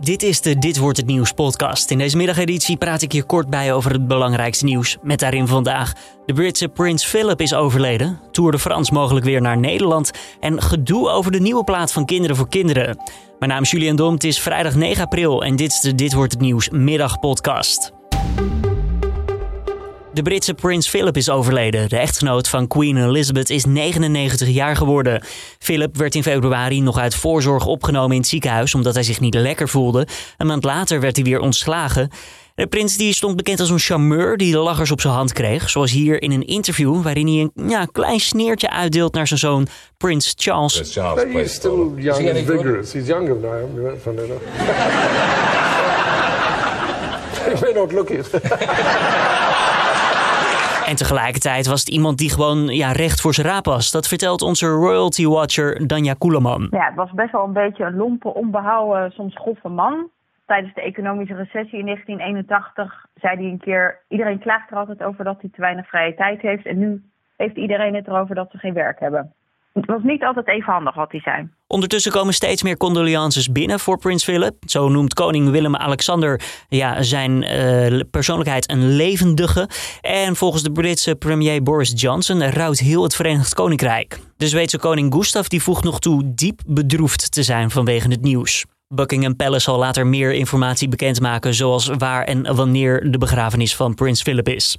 Dit is de Dit wordt het nieuws podcast. In deze middageditie praat ik je kort bij over het belangrijkste nieuws. Met daarin vandaag de Britse Prins Philip is overleden, Tour de France mogelijk weer naar Nederland en gedoe over de nieuwe plaat van Kinderen voor Kinderen. Mijn naam is Julian Dom, het is vrijdag 9 april en dit is de Dit wordt het nieuws middagpodcast. De Britse prins Philip is overleden. De echtgenoot van Queen Elizabeth is 99 jaar geworden. Philip werd in februari nog uit voorzorg opgenomen in het ziekenhuis omdat hij zich niet lekker voelde. Een maand later werd hij weer ontslagen. De prins die stond bekend als een charmeur die de lachers op zijn hand kreeg. Zoals hier in een interview waarin hij een ja, klein sneertje uitdeelt naar zijn zoon Prins Charles. Prince Charles He's still young and vigorous. He's younger than I am, funny enough. he may not look it. En tegelijkertijd was het iemand die gewoon ja, recht voor zijn raap was. Dat vertelt onze royalty watcher Danja Koeleman. Ja, het was best wel een beetje een lompe, onbehouden, soms grove man. Tijdens de economische recessie in 1981 zei hij een keer... iedereen klaagt er altijd over dat hij te weinig vrije tijd heeft... en nu heeft iedereen het erover dat ze geen werk hebben. Het was niet altijd even handig wat hij zei. Ondertussen komen steeds meer condolences binnen voor prins Philip. Zo noemt koning Willem-Alexander ja, zijn eh, persoonlijkheid een levendige. En volgens de Britse premier Boris Johnson rouwt heel het Verenigd Koninkrijk. De Zweedse koning Gustav die voegt nog toe diep bedroefd te zijn vanwege het nieuws. Buckingham Palace zal later meer informatie bekendmaken, zoals waar en wanneer de begrafenis van prins Philip is.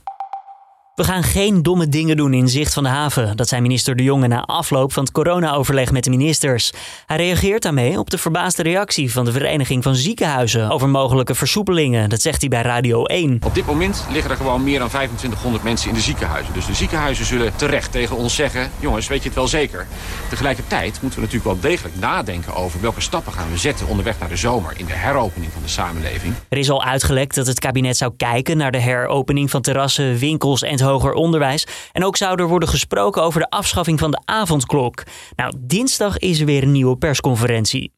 We gaan geen domme dingen doen in zicht van de haven. Dat zei minister De Jonge na afloop van het corona-overleg met de ministers. Hij reageert daarmee op de verbaasde reactie van de Vereniging van Ziekenhuizen over mogelijke versoepelingen. Dat zegt hij bij Radio 1. Op dit moment liggen er gewoon meer dan 2500 mensen in de ziekenhuizen. Dus de ziekenhuizen zullen terecht tegen ons zeggen... jongens, weet je het wel zeker? Tegelijkertijd moeten we natuurlijk wel degelijk nadenken over... welke stappen gaan we zetten onderweg naar de zomer... in de heropening van de samenleving. Er is al uitgelekt dat het kabinet zou kijken naar de heropening van terrassen, winkels en hoger onderwijs. En ook zou er worden gesproken over de afschaffing van de avondklok. Nou, dinsdag is er weer een nieuwe persconferentie.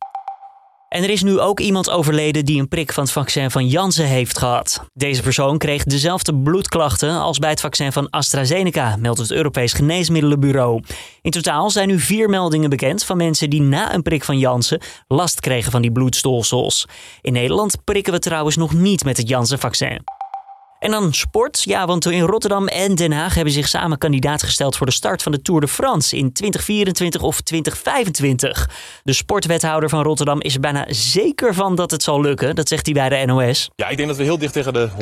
En er is nu ook iemand overleden die een prik van het vaccin van Janssen heeft gehad. Deze persoon kreeg dezelfde bloedklachten als bij het vaccin van AstraZeneca, meldt het Europees Geneesmiddelenbureau. In totaal zijn nu vier meldingen bekend van mensen die na een prik van Janssen last kregen van die bloedstolsels. In Nederland prikken we trouwens nog niet met het Janssen-vaccin. En dan sport. Ja, want in Rotterdam en Den Haag hebben zich samen kandidaat gesteld voor de start van de Tour de France in 2024 of 2025. De sportwethouder van Rotterdam is er bijna zeker van dat het zal lukken. Dat zegt hij bij de NOS. Ja, ik denk dat we heel dicht tegen de 100%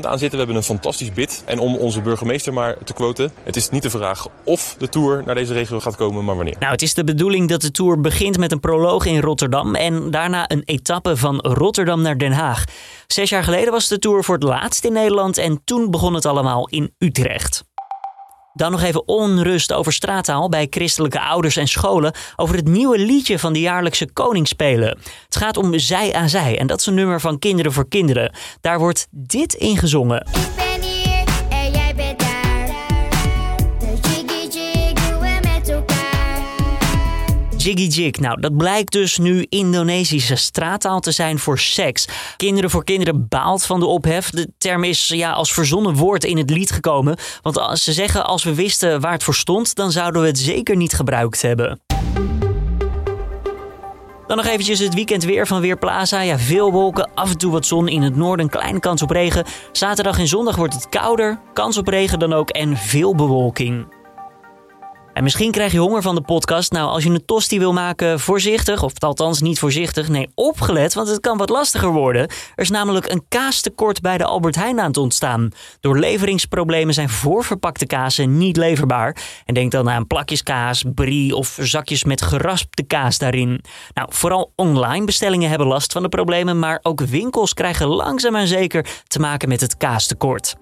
aan zitten. We hebben een fantastisch bid. En om onze burgemeester maar te quoten, het is niet de vraag of de Tour naar deze regio gaat komen, maar wanneer. Nou, het is de bedoeling dat de Tour begint met een proloog in Rotterdam en daarna een etappe van Rotterdam naar Den Haag. Zes jaar geleden was de Tour voor het laatst in Nederland en toen begon het allemaal in Utrecht. Dan nog even onrust over straattaal bij christelijke ouders en scholen over het nieuwe liedje van de jaarlijkse Koningsspelen. Het gaat om Zij aan Zij en dat is een nummer van Kinderen voor Kinderen. Daar wordt dit in gezongen. Jiggy Jig. Nou, dat blijkt dus nu Indonesische straattaal te zijn voor seks. Kinderen voor Kinderen baalt van de ophef. De term is ja, als verzonnen woord in het lied gekomen. Want ze zeggen als we wisten waar het voor stond, dan zouden we het zeker niet gebruikt hebben. Dan nog eventjes het weekend weer van Weerplaza. Ja, veel wolken, af en toe wat zon. In het noorden kleine kans op regen. Zaterdag en zondag wordt het kouder. Kans op regen dan ook en veel bewolking. En misschien krijg je honger van de podcast. Nou, als je een tosti wil maken, voorzichtig. Of althans niet voorzichtig. Nee, opgelet, want het kan wat lastiger worden. Er is namelijk een kaastekort bij de Albert Heijn aan het ontstaan. Door leveringsproblemen zijn voorverpakte kazen niet leverbaar. En denk dan aan plakjeskaas, brie of zakjes met geraspte kaas daarin. Nou, vooral online bestellingen hebben last van de problemen. Maar ook winkels krijgen langzaam en zeker te maken met het kaastekort.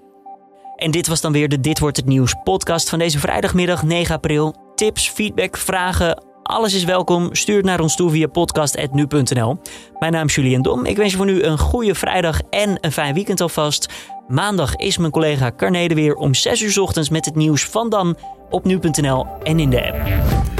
En dit was dan weer de Dit Wordt Het Nieuws podcast van deze vrijdagmiddag 9 april. Tips, feedback, vragen, alles is welkom. Stuur het naar ons toe via podcast.nu.nl. Mijn naam is Julian Dom. Ik wens je voor nu een goede vrijdag en een fijn weekend alvast. Maandag is mijn collega Carnede weer om 6 uur ochtends met het nieuws van dan op nu.nl en in de app.